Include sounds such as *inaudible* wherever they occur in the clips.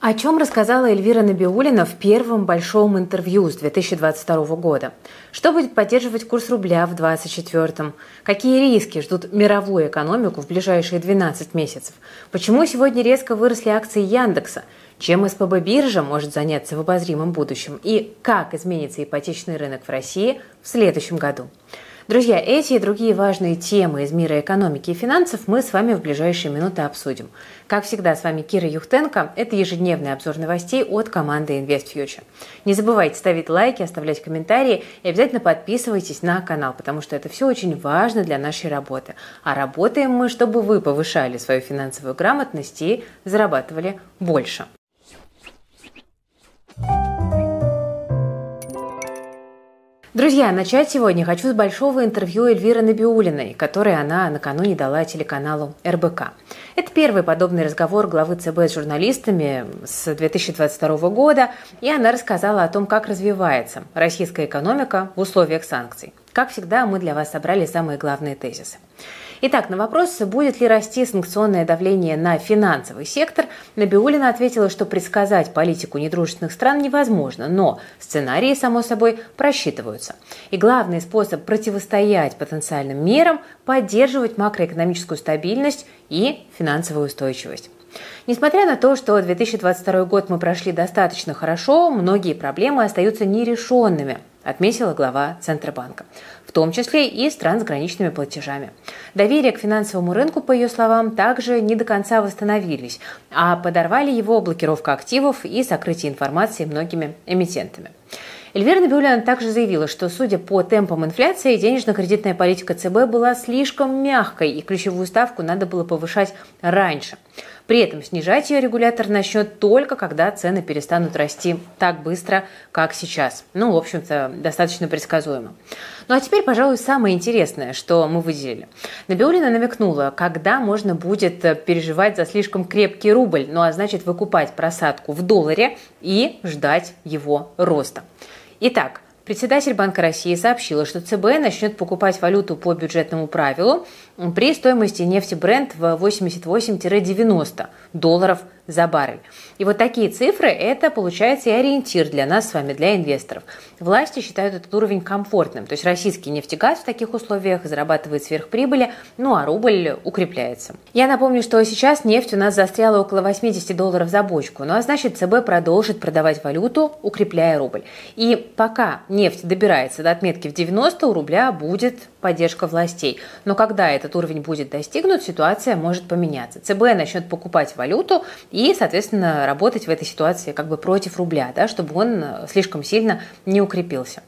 О чем рассказала Эльвира Набиулина в первом большом интервью с 2022 года? Что будет поддерживать курс рубля в 2024? Какие риски ждут мировую экономику в ближайшие 12 месяцев? Почему сегодня резко выросли акции Яндекса? Чем СПБ биржа может заняться в обозримом будущем? И как изменится ипотечный рынок в России в следующем году? Друзья, эти и другие важные темы из мира экономики и финансов мы с вами в ближайшие минуты обсудим. Как всегда, с вами Кира Юхтенко. Это ежедневный обзор новостей от команды InvestFuture. Не забывайте ставить лайки, оставлять комментарии и обязательно подписывайтесь на канал, потому что это все очень важно для нашей работы. А работаем мы, чтобы вы повышали свою финансовую грамотность и зарабатывали больше. Друзья, начать сегодня хочу с большого интервью Эльвиры Набиулиной, которое она накануне дала телеканалу РБК. Это первый подобный разговор главы ЦБ с журналистами с 2022 года, и она рассказала о том, как развивается российская экономика в условиях санкций. Как всегда, мы для вас собрали самые главные тезисы. Итак, на вопрос, будет ли расти санкционное давление на финансовый сектор, Набиулина ответила, что предсказать политику недружественных стран невозможно, но сценарии, само собой, просчитываются. И главный способ противостоять потенциальным мерам – поддерживать макроэкономическую стабильность и финансовую устойчивость. Несмотря на то, что 2022 год мы прошли достаточно хорошо, многие проблемы остаются нерешенными, отметила глава Центробанка в том числе и с трансграничными платежами. Доверие к финансовому рынку, по ее словам, также не до конца восстановились, а подорвали его блокировка активов и сокрытие информации многими эмитентами. Эльвира Набиулина также заявила, что, судя по темпам инфляции, денежно-кредитная политика ЦБ была слишком мягкой, и ключевую ставку надо было повышать раньше. При этом снижать ее регулятор начнет только когда цены перестанут расти так быстро, как сейчас. Ну, в общем-то, достаточно предсказуемо. Ну а теперь, пожалуй, самое интересное, что мы выделили. Набиулина намекнула, когда можно будет переживать за слишком крепкий рубль, ну а значит выкупать просадку в долларе и ждать его роста. Итак, Председатель Банка России сообщила, что ЦБ начнет покупать валюту по бюджетному правилу при стоимости нефти бренд в 88-90 долларов за баррель. И вот такие цифры – это, получается, и ориентир для нас с вами, для инвесторов. Власти считают этот уровень комфортным. То есть российский нефтегаз в таких условиях зарабатывает сверхприбыли, ну а рубль укрепляется. Я напомню, что сейчас нефть у нас застряла около 80 долларов за бочку. Ну а значит, ЦБ продолжит продавать валюту, укрепляя рубль. И пока нефть добирается до отметки в 90, у рубля будет поддержка властей. Но когда этот уровень будет достигнут, ситуация может поменяться. ЦБ начнет покупать валюту и, соответственно, работать в этой ситуации как бы против рубля, да, чтобы он э, слишком сильно не укрепился.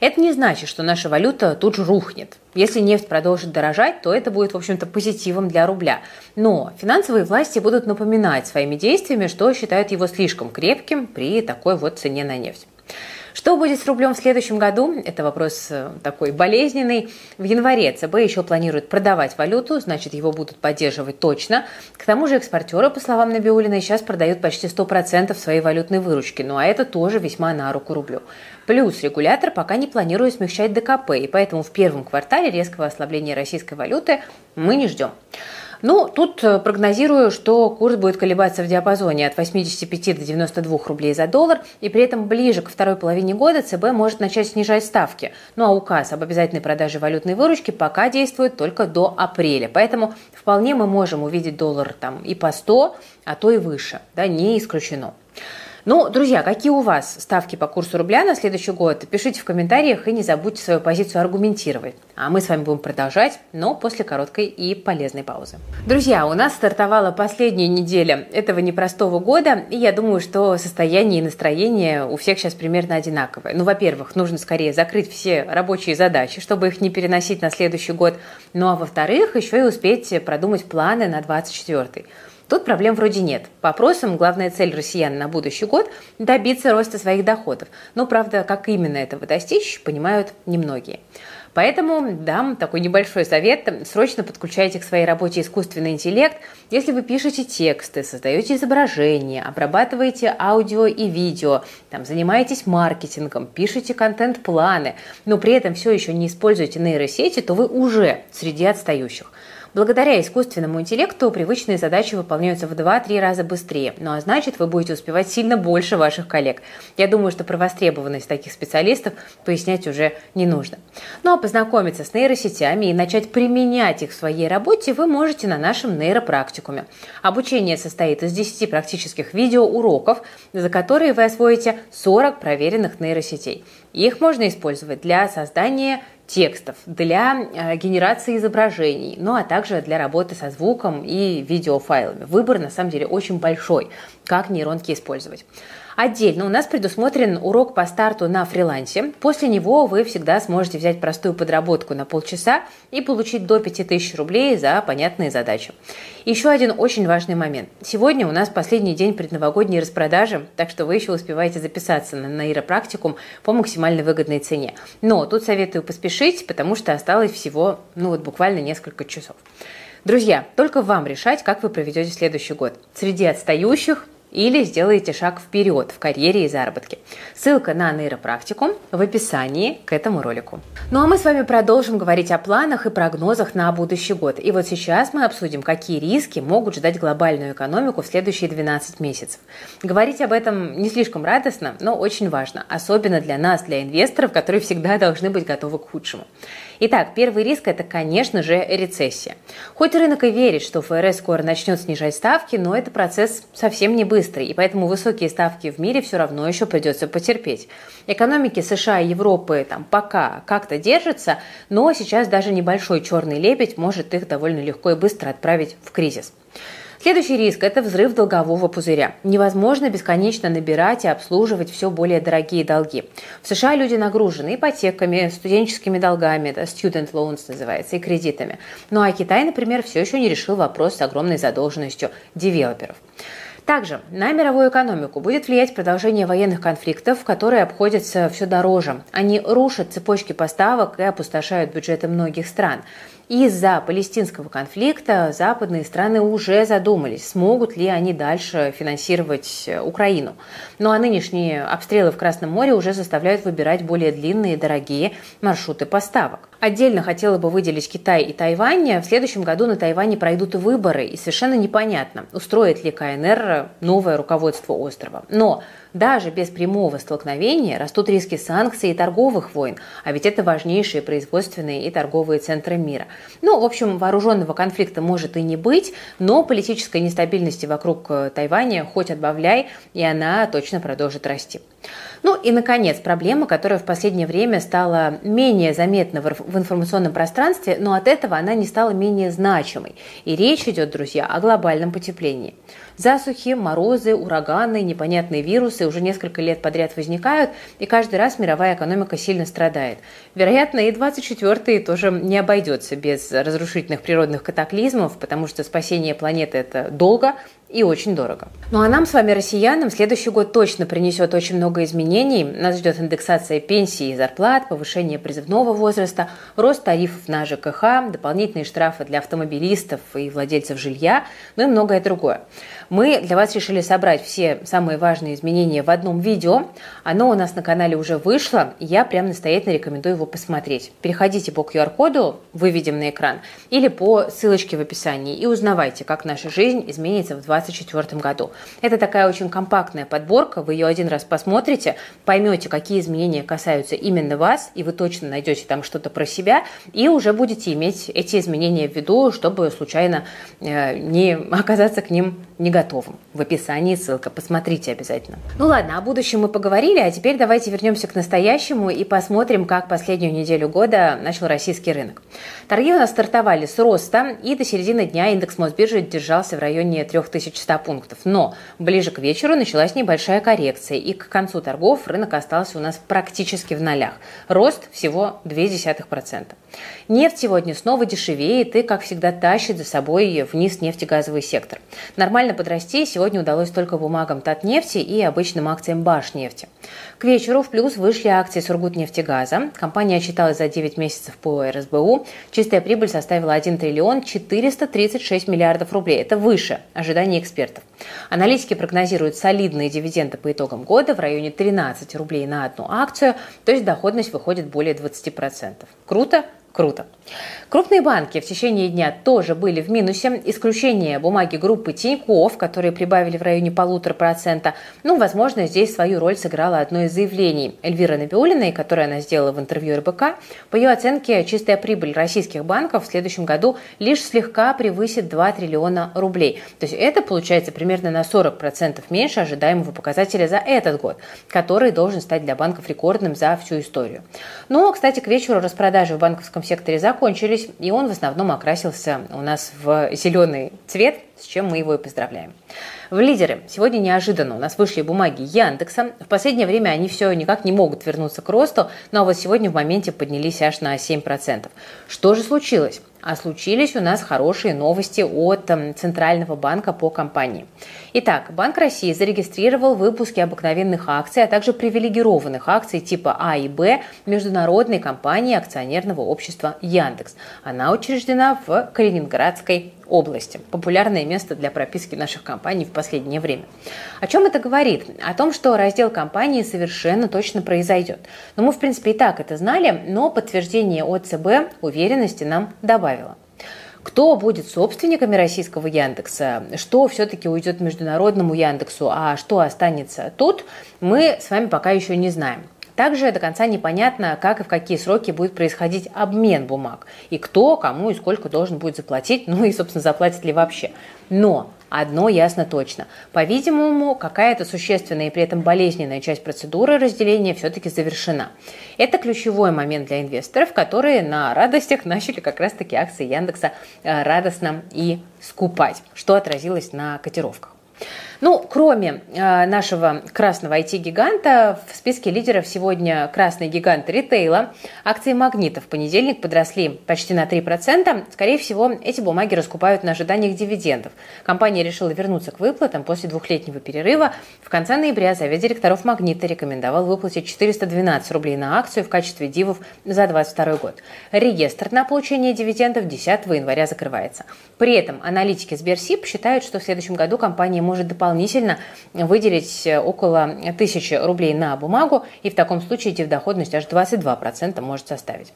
Это не значит, что наша валюта тут же рухнет. Если нефть продолжит дорожать, то это будет, в общем-то, позитивом для рубля. Но финансовые власти будут напоминать своими действиями, что считают его слишком крепким при такой вот цене на нефть. Что будет с рублем в следующем году? Это вопрос э, такой болезненный. В январе ЦБ еще планирует продавать валюту, значит, его будут поддерживать точно. К тому же экспортеры, по словам Набиулиной, сейчас продают почти 100% своей валютной выручки. Ну а это тоже весьма на руку рублю. Плюс регулятор пока не планирует смягчать ДКП, и поэтому в первом квартале резкого ослабления российской валюты мы не ждем. Ну, тут э, прогнозирую, что курс будет колебаться в диапазоне от 85 до 92 рублей за доллар, и при этом ближе к второй половине года ЦБ может начать снижать ставки. Ну а указ об обязательной продаже валютной выручки пока действует только до апреля. Поэтому вполне мы можем увидеть доллар там и по 100, а то и выше. Да, не исключено. Ну, друзья, какие у вас ставки по курсу рубля на следующий год? Пишите в комментариях и не забудьте свою позицию аргументировать. А мы с вами будем продолжать, но после короткой и полезной паузы. Друзья, у нас стартовала последняя неделя этого непростого года, и я думаю, что состояние и настроение у всех сейчас примерно одинаковое. Ну, во-первых, нужно скорее закрыть все рабочие задачи, чтобы их не переносить на следующий год. Ну, а во-вторых, еще и успеть продумать планы на 24 Тут проблем вроде нет. По опросам главная цель россиян на будущий год – добиться роста своих доходов. Но, правда, как именно этого достичь, понимают немногие. Поэтому дам такой небольшой совет. Срочно подключайте к своей работе искусственный интеллект. Если вы пишете тексты, создаете изображения, обрабатываете аудио и видео, там, занимаетесь маркетингом, пишете контент-планы, но при этом все еще не используете нейросети, то вы уже среди отстающих. Благодаря искусственному интеллекту привычные задачи выполняются в 2-3 раза быстрее, ну а значит вы будете успевать сильно больше ваших коллег. Я думаю, что про востребованность таких специалистов пояснять уже не нужно. Ну а познакомиться с нейросетями и начать применять их в своей работе вы можете на нашем нейропрактикуме. Обучение состоит из 10 практических видеоуроков, за которые вы освоите 40 проверенных нейросетей. Их можно использовать для создания текстов, для э, генерации изображений, ну а также для работы со звуком и видеофайлами. Выбор на самом деле очень большой, как нейронки использовать. Отдельно у нас предусмотрен урок по старту на фрилансе. После него вы всегда сможете взять простую подработку на полчаса и получить до 5000 рублей за понятные задачи. Еще один очень важный момент. Сегодня у нас последний день предновогодней распродажи, так что вы еще успеваете записаться на нейропрактикум по максимально выгодной цене. Но тут советую поспешить, потому что осталось всего, ну вот буквально несколько часов. Друзья, только вам решать, как вы проведете следующий год. Среди отстающих или сделаете шаг вперед в карьере и заработке. Ссылка на нейропрактику в описании к этому ролику. Ну а мы с вами продолжим говорить о планах и прогнозах на будущий год. И вот сейчас мы обсудим, какие риски могут ждать глобальную экономику в следующие 12 месяцев. Говорить об этом не слишком радостно, но очень важно, особенно для нас, для инвесторов, которые всегда должны быть готовы к худшему. Итак, первый риск – это, конечно же, рецессия. Хоть рынок и верит, что ФРС скоро начнет снижать ставки, но это процесс совсем не быстрый, и поэтому высокие ставки в мире все равно еще придется потерпеть. Экономики США и Европы там пока как-то держатся, но сейчас даже небольшой черный лебедь может их довольно легко и быстро отправить в кризис. Следующий риск – это взрыв долгового пузыря. Невозможно бесконечно набирать и обслуживать все более дорогие долги. В США люди нагружены ипотеками, студенческими долгами, это student loans называется, и кредитами. Ну а Китай, например, все еще не решил вопрос с огромной задолженностью девелоперов. Также на мировую экономику будет влиять продолжение военных конфликтов, которые обходятся все дороже. Они рушат цепочки поставок и опустошают бюджеты многих стран. Из-за палестинского конфликта западные страны уже задумались, смогут ли они дальше финансировать э, Украину. Ну а нынешние обстрелы в Красном море уже заставляют выбирать более длинные и дорогие маршруты поставок. Отдельно хотела бы выделить Китай и Тайвань. В следующем году на Тайване пройдут выборы, и совершенно непонятно, устроит ли КНР новое руководство острова. Но даже без прямого столкновения растут риски санкций и торговых войн, а ведь это важнейшие производственные и торговые центры мира. Ну, в общем, вооруженного конфликта может и не быть, но политической нестабильности вокруг э, Тайваня хоть отбавляй, и она точно продолжит расти. Ну и, наконец, проблема, которая в последнее время стала менее заметна в информационном пространстве, но от этого она не стала менее значимой. И речь идет, друзья, о глобальном потеплении. Засухи, морозы, ураганы, непонятные вирусы уже несколько лет подряд возникают, и каждый раз мировая экономика сильно страдает. Вероятно, и 24-й тоже не обойдется без разрушительных природных катаклизмов, потому что спасение планеты – это долго, и очень дорого. Ну а нам с вами, россиянам, следующий год точно принесет очень много изменений. Нас ждет индексация пенсий и зарплат, повышение призывного возраста, рост тарифов на ЖКХ, дополнительные штрафы для автомобилистов и владельцев жилья, ну и многое другое. Мы для вас решили собрать все самые важные изменения в одном видео. Оно у нас на канале уже вышло, я прям настоятельно рекомендую его посмотреть. Переходите по QR-коду, выведем на экран, или по ссылочке в описании и узнавайте, как наша жизнь изменится в 2024 году. Это такая очень компактная подборка, вы ее один раз посмотрите, поймете, какие изменения касаются именно вас, и вы точно найдете там что-то про себя, и уже будете иметь эти изменения в виду, чтобы случайно э, не оказаться к ним не готовым. В описании ссылка, посмотрите обязательно. Ну ладно, о будущем мы поговорили, а теперь давайте вернемся к настоящему и посмотрим, как последнюю неделю года начал российский рынок. Торги у нас стартовали с роста, и до середины дня индекс Мосбиржи держался в районе 3100 пунктов. Но ближе к вечеру началась небольшая коррекция, и к концу торгов рынок остался у нас практически в нолях. Рост всего 0,2%. Нефть сегодня снова дешевеет и, как всегда, тащит за собой вниз нефтегазовый сектор. Нормально подрасти сегодня удалось только бумагам Татнефти и обычным акциям Башнефти. К вечеру в плюс вышли акции Сургутнефтегаза. Компания отчиталась за 9 месяцев по РСБУ. Чистая прибыль составила 1 триллион 436 миллиардов рублей. Это выше ожиданий экспертов. Аналитики прогнозируют солидные дивиденды по итогам года в районе 13 рублей на одну акцию, то есть доходность выходит более 20%. Круто? Круто. Крупные банки в течение дня тоже были в минусе. Исключение бумаги группы Тиньков, которые прибавили в районе полутора процента. Ну, возможно, здесь свою роль сыграло одно из заявлений Эльвиры Набиулиной, которое она сделала в интервью РБК. По ее оценке, чистая прибыль российских банков в следующем году лишь слегка превысит 2 триллиона рублей. То есть это получается примерно на 40% меньше ожидаемого показателя за этот год, который должен стать для банков рекордным за всю историю. Но, кстати, к вечеру распродажи в банковском секторе закончились, и он в основном окрасился у нас в зеленый цвет, с чем мы его и поздравляем. В лидеры сегодня неожиданно у нас вышли бумаги Яндекса. В последнее время они все никак не могут вернуться к росту, но вот сегодня в моменте поднялись аж на 7%. Что же случилось? А случились у нас хорошие новости от эм, Центрального банка по компании. Итак, Банк России зарегистрировал выпуски обыкновенных акций, а также привилегированных акций типа А и Б международной компании акционерного общества Яндекс. Она учреждена в Калининградской области. Популярное место для прописки наших компаний в последнее время. О чем это говорит? О том, что раздел компании совершенно точно произойдет. Но мы, в принципе, и так это знали, но подтверждение от ЦБ уверенности нам добавило. Кто будет собственниками российского Яндекса, что все-таки уйдет международному Яндексу, а что останется тут, мы с вами пока еще не знаем. Также до конца непонятно, как и в какие сроки будет происходить обмен бумаг, и кто, кому и сколько должен будет заплатить, *laughs* ну и, собственно, заплатит ли вообще. Но одно ясно точно. По-видимому, какая-то существенная и при этом болезненная часть процедуры разделения все-таки завершена. Это ключевой момент для инвесторов, которые на радостях *laughs* начали как раз-таки акции Яндекса э, радостно и скупать, что отразилось на котировках. Ну, кроме э, нашего красного IT-гиганта, в списке лидеров сегодня красный гигант ритейла. Акции «Магнита» в понедельник подросли почти на 3%. Скорее всего, эти бумаги раскупают на ожиданиях дивидендов. Компания решила вернуться к выплатам после двухлетнего перерыва. В конце ноября совет директоров «Магнита» рекомендовал выплатить 412 рублей на акцию в качестве дивов за 2022 год. Реестр на получение дивидендов 10 января закрывается. При этом аналитики Сберсип считают, что в следующем году компания может дополнительно дополнительно выделить э, около 1000 рублей на бумагу, и в таком случае дивдоходность аж 22% может составить.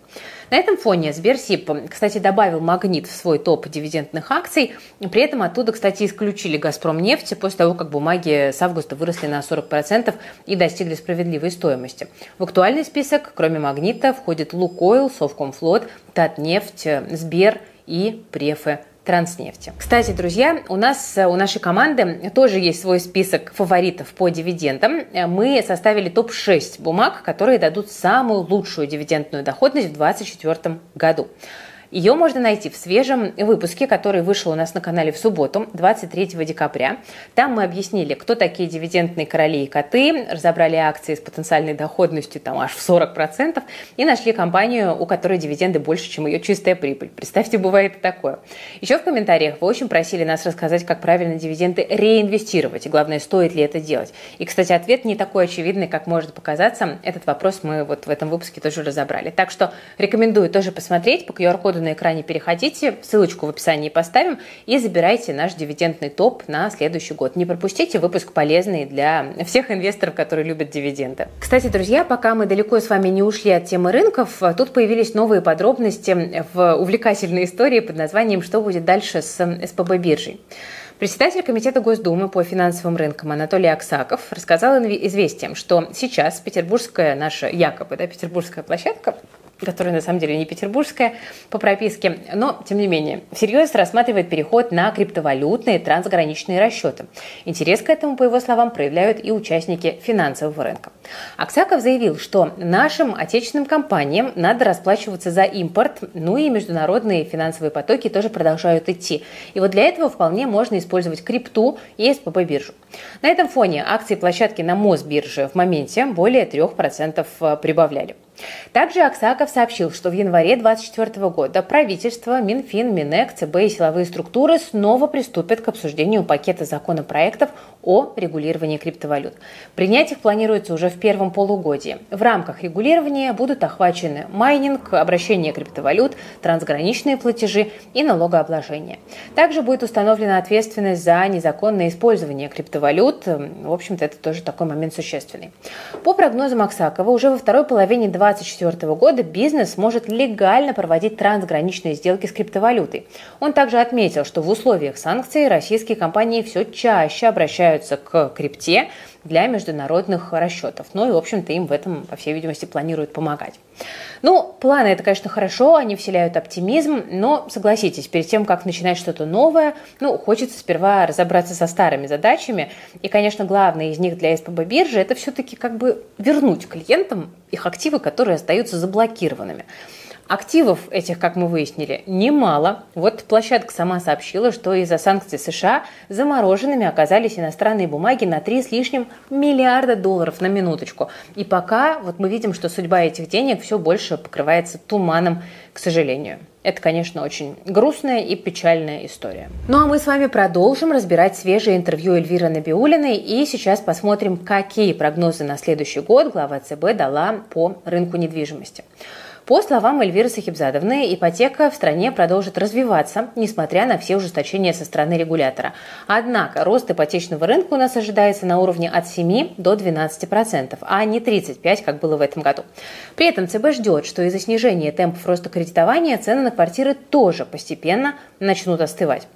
На этом фоне Сберсип, кстати, добавил «Магнит» в свой топ дивидендных акций, при этом оттуда, кстати, исключили «Газпром» нефть после того, как бумаги с августа выросли на 40% и достигли справедливой стоимости. В актуальный список, кроме «Магнита», входит «Лукойл», «Совкомфлот», «Татнефть», «Сбер» и «Префе Транснефти. Кстати, друзья, у нас, у нашей команды тоже есть свой список фаворитов по дивидендам. Мы составили топ-6 бумаг, которые дадут самую лучшую дивидендную доходность в 2024 году. Ее можно найти в свежем выпуске, который вышел у нас на канале в субботу, 23 декабря. Там мы объяснили, кто такие дивидендные короли и коты, разобрали акции с потенциальной доходностью там аж в 40% и нашли компанию, у которой дивиденды больше, чем ее чистая прибыль. Представьте, бывает и такое. Еще в комментариях вы очень просили нас рассказать, как правильно дивиденды реинвестировать, и главное, стоит ли это делать. И, кстати, ответ не такой очевидный, как может показаться. Этот вопрос мы вот в этом выпуске тоже разобрали. Так что рекомендую тоже посмотреть по QR-коду коду на экране переходите, ссылочку в описании поставим и забирайте наш дивидендный топ на следующий год. Не пропустите выпуск полезный для всех инвесторов, которые любят дивиденды. Кстати, друзья, пока мы далеко с вами не ушли от темы рынков, тут появились новые подробности в увлекательной истории под названием «Что будет дальше с СПБ биржей?». Председатель Комитета Госдумы по финансовым рынкам Анатолий Аксаков рассказал известиям, что сейчас петербургская наша якобы да, петербургская площадка которая на самом деле не петербургская по прописке, но тем не менее всерьез рассматривает переход на криптовалютные трансграничные расчеты. Интерес к этому, по его словам, проявляют и участники финансового рынка. Аксаков заявил, что нашим отечественным компаниям надо расплачиваться за импорт, ну и международные финансовые потоки тоже продолжают идти. И вот для этого вполне можно использовать крипту и СПБ биржу. На этом фоне акции площадки на Мосбирже в моменте более 3% э, прибавляли. Также Аксаков сообщил, что в январе 2024 года правительство, Минфин, Минэк, ЦБ и силовые структуры снова приступят к обсуждению пакета законопроектов о регулировании криптовалют. Принять их планируется уже в первом полугодии. В рамках регулирования будут охвачены майнинг, обращение криптовалют, трансграничные платежи и налогообложение. Также будет установлена ответственность за незаконное использование криптовалют. В общем-то, это тоже такой момент существенный. По прогнозам Аксакова, уже во второй половине 2024 года бизнес может легально проводить трансграничные сделки с криптовалютой. Он также отметил, что в условиях санкций российские компании все чаще обращаются к крипте для международных расчетов. Ну и, в общем-то, им в этом, по всей видимости, планируют помогать. Ну, планы это, конечно, хорошо, они вселяют оптимизм, но согласитесь, перед тем, как начинать что-то новое, ну, хочется сперва разобраться со старыми задачами. И, конечно, главное из них для СПБ биржи это все-таки как бы вернуть клиентам их активы, которые остаются заблокированными. Активов этих, как мы выяснили, немало. Вот площадка сама сообщила, что из-за санкций США замороженными оказались иностранные бумаги на 3 с лишним миллиарда долларов на минуточку. И пока вот мы видим, что судьба этих денег все больше покрывается туманом, к сожалению. Это, конечно, очень грустная и печальная история. Ну а мы с вами продолжим разбирать свежее интервью Эльвиры Набиулиной и сейчас посмотрим, какие прогнозы на следующий год глава ЦБ дала по рынку недвижимости. По словам Эльвиры Сахибзадовны, ипотека в стране продолжит развиваться, несмотря на все ужесточения со стороны регулятора. Однако рост ипотечного рынка у нас ожидается на уровне от 7 до 12%, а не 35%, как было в этом году. При этом ЦБ ждет, что из-за снижения темпов роста кредитования цены на квартиры тоже постепенно начнут остывать.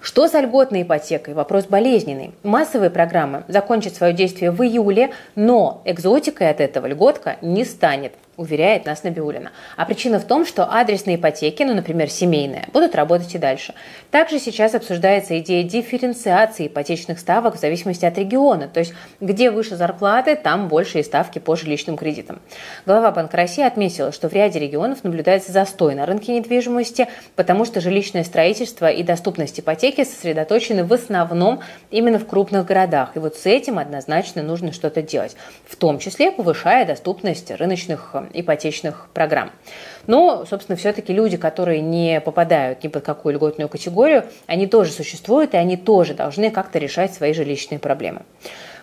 Что за льготной ипотекой? Вопрос болезненный. Массовые программы закончат свое действие в июле, но экзотикой от этого льготка не станет уверяет нас Набиулина. А причина в том, что адресные ипотеки, ну, например, семейные, будут работать и дальше. Также сейчас обсуждается идея дифференциации ипотечных ставок в зависимости от региона. То есть, где выше зарплаты, там больше и ставки по жилищным кредитам. Глава Банка России отметила, что в ряде регионов наблюдается застой на рынке недвижимости, потому что жилищное строительство и доступность ипотеки сосредоточены в основном именно в крупных городах. И вот с этим однозначно нужно что-то делать, в том числе повышая доступность рыночных ипотечных программ. Но, собственно, все-таки люди, которые не попадают ни под какую льготную категорию, они тоже существуют, и они тоже должны как-то решать свои жилищные проблемы.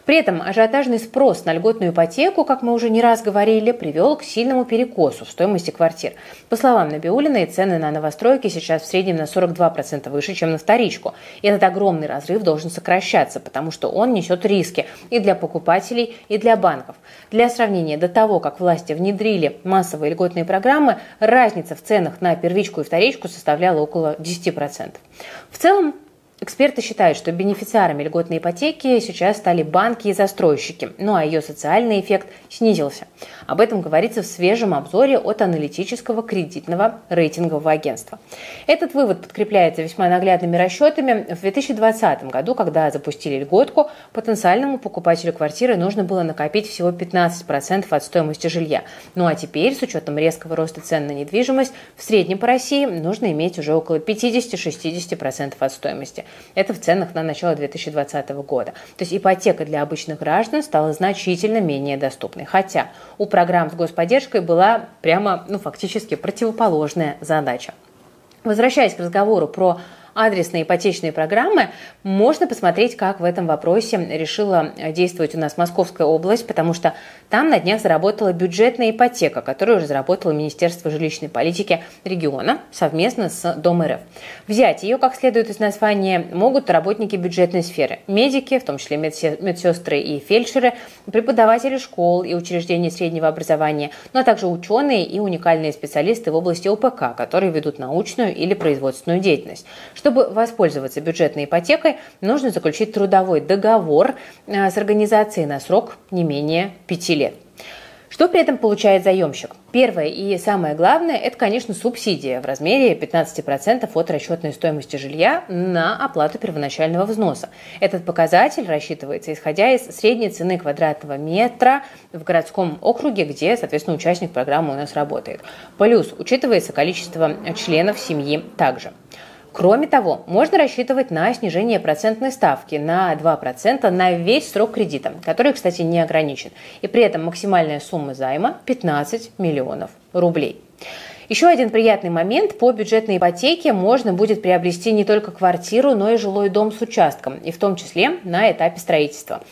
При этом ажиотажный спрос на льготную ипотеку, как мы уже не раз говорили, привел к сильному перекосу в стоимости квартир. По словам Набиулиной, цены на новостройки сейчас в среднем на 42% выше, чем на вторичку. И этот огромный разрыв должен сокращаться, потому что он несет риски и для покупателей, и для банков. Для сравнения, до того, как власти внедрили массовые льготные программы, разница в ценах на первичку и вторичку составляла около 10%. В целом, Эксперты считают, что бенефициарами льготной ипотеки сейчас стали банки и застройщики, ну а ее социальный эффект снизился. Об этом говорится в свежем обзоре от аналитического кредитного рейтингового агентства. Этот вывод подкрепляется весьма наглядными расчетами. В 2020 году, когда запустили льготку, потенциальному покупателю квартиры нужно было накопить всего 15% от стоимости жилья. Ну а теперь, с учетом резкого роста цен на недвижимость, в среднем по России нужно иметь уже около 50-60% от стоимости. Это в ценах на начало 2020 года. То есть ипотека для обычных граждан стала значительно менее доступной. Хотя у программ с господдержкой была прямо, ну, фактически противоположная задача. Возвращаясь к разговору про адресные ипотечные программы, можно посмотреть, как в этом вопросе решила действовать у нас Московская область, потому что там на днях заработала бюджетная ипотека, которую разработало Министерство жилищной политики региона совместно с Дом РФ. Взять ее, как следует из названия, могут работники бюджетной сферы, медики, в том числе медсестры и фельдшеры, преподаватели школ и учреждений среднего образования, ну а также ученые и уникальные специалисты в области ОПК, которые ведут научную или производственную деятельность. Чтобы воспользоваться бюджетной ипотекой, нужно заключить трудовой договор э, с организацией на срок не менее пяти лет. Что при этом получает заемщик? Первое и самое главное – это, конечно, субсидия в размере 15% от расчетной стоимости жилья на оплату первоначального взноса. Этот показатель рассчитывается исходя из средней цены квадратного метра в городском округе, где, соответственно, участник программы у нас работает. Плюс учитывается количество членов семьи также. Кроме того, можно рассчитывать на снижение процентной ставки на 2% на весь срок кредита, который, кстати, не ограничен. И при этом максимальная сумма займа 15 миллионов рублей. Еще один приятный момент. По бюджетной ипотеке можно будет приобрести не только квартиру, но и жилой дом с участком, и в том числе на этапе строительства.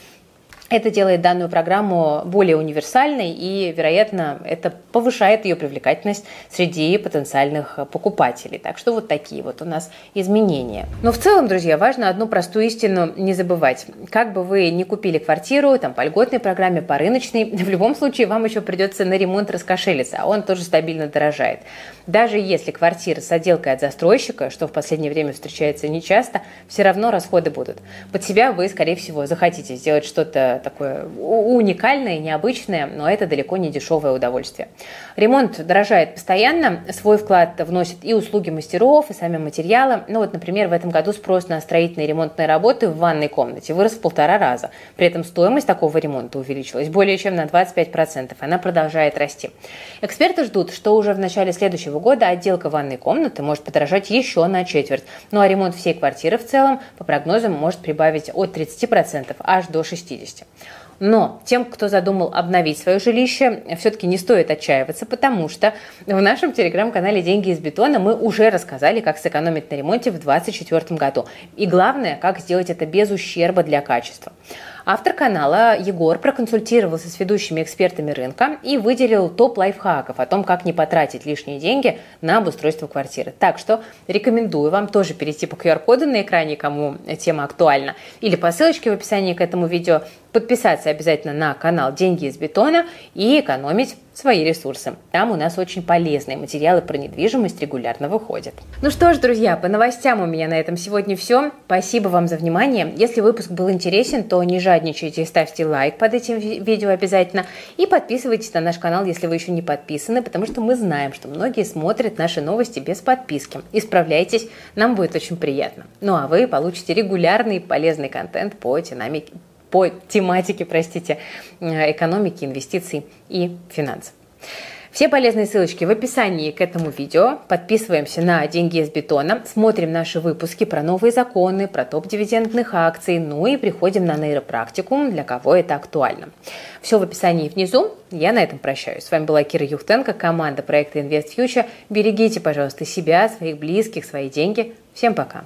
Это делает данную программу более универсальной и, вероятно, это повышает ее привлекательность среди потенциальных покупателей. Так что вот такие вот у нас изменения. Но в целом, друзья, важно одну простую истину не забывать. Как бы вы не купили квартиру, там, по льготной программе, по рыночной, *laughs* в любом случае вам еще придется на ремонт раскошелиться, а он тоже стабильно дорожает. Даже если квартира с отделкой от застройщика, что в последнее время встречается нечасто, все равно расходы будут. Под себя вы, скорее всего, захотите сделать что-то такое уникальное, необычное, но это далеко не дешевое удовольствие. Ремонт дорожает постоянно, свой вклад вносит и услуги мастеров, и сами материалы. Ну вот, например, в этом году спрос на строительные ремонтные работы в ванной комнате вырос в полтора раза. При этом стоимость такого ремонта увеличилась более чем на 25%. Она продолжает расти. Эксперты ждут, что уже в начале следующего года отделка ванной комнаты может подорожать еще на четверть. Ну а ремонт всей квартиры в целом, по прогнозам, может прибавить от 30% аж до 60%. Но тем, кто задумал обновить свое жилище, все-таки не стоит отчаиваться, потому что в нашем телеграм-канале «Деньги из бетона» мы уже рассказали, как сэкономить на ремонте в 2024 году. И главное, как сделать это без ущерба для качества. Автор канала Егор проконсультировался с ведущими экспертами рынка и выделил топ лайфхаков о том, как не потратить лишние деньги на обустройство квартиры. Так что рекомендую вам тоже перейти по QR-коду на экране, кому тема актуальна, или по ссылочке в описании к этому видео, подписаться обязательно на канал «Деньги из бетона» и экономить свои ресурсы. Там у нас очень полезные материалы про недвижимость регулярно выходят. Ну что ж, друзья, по новостям у меня на этом сегодня все. Спасибо вам за внимание. Если выпуск был интересен, то не жадничайте и ставьте лайк под этим видео обязательно. И подписывайтесь на наш канал, если вы еще не подписаны, потому что мы знаем, что многие смотрят наши новости без подписки. Исправляйтесь, нам будет очень приятно. Ну а вы получите регулярный полезный контент по динамике по тематике, простите, э, экономики, инвестиций и финансов. Все полезные ссылочки в описании к этому видео. Подписываемся на «Деньги из бетона», смотрим наши выпуски про новые законы, про топ-дивидендных акций, ну и приходим на нейропрактикум, для кого это актуально. Все в описании внизу. Я на этом прощаюсь. С вами была Кира Юхтенко, команда проекта Invest Future. Берегите, пожалуйста, себя, своих близких, свои деньги. Всем пока.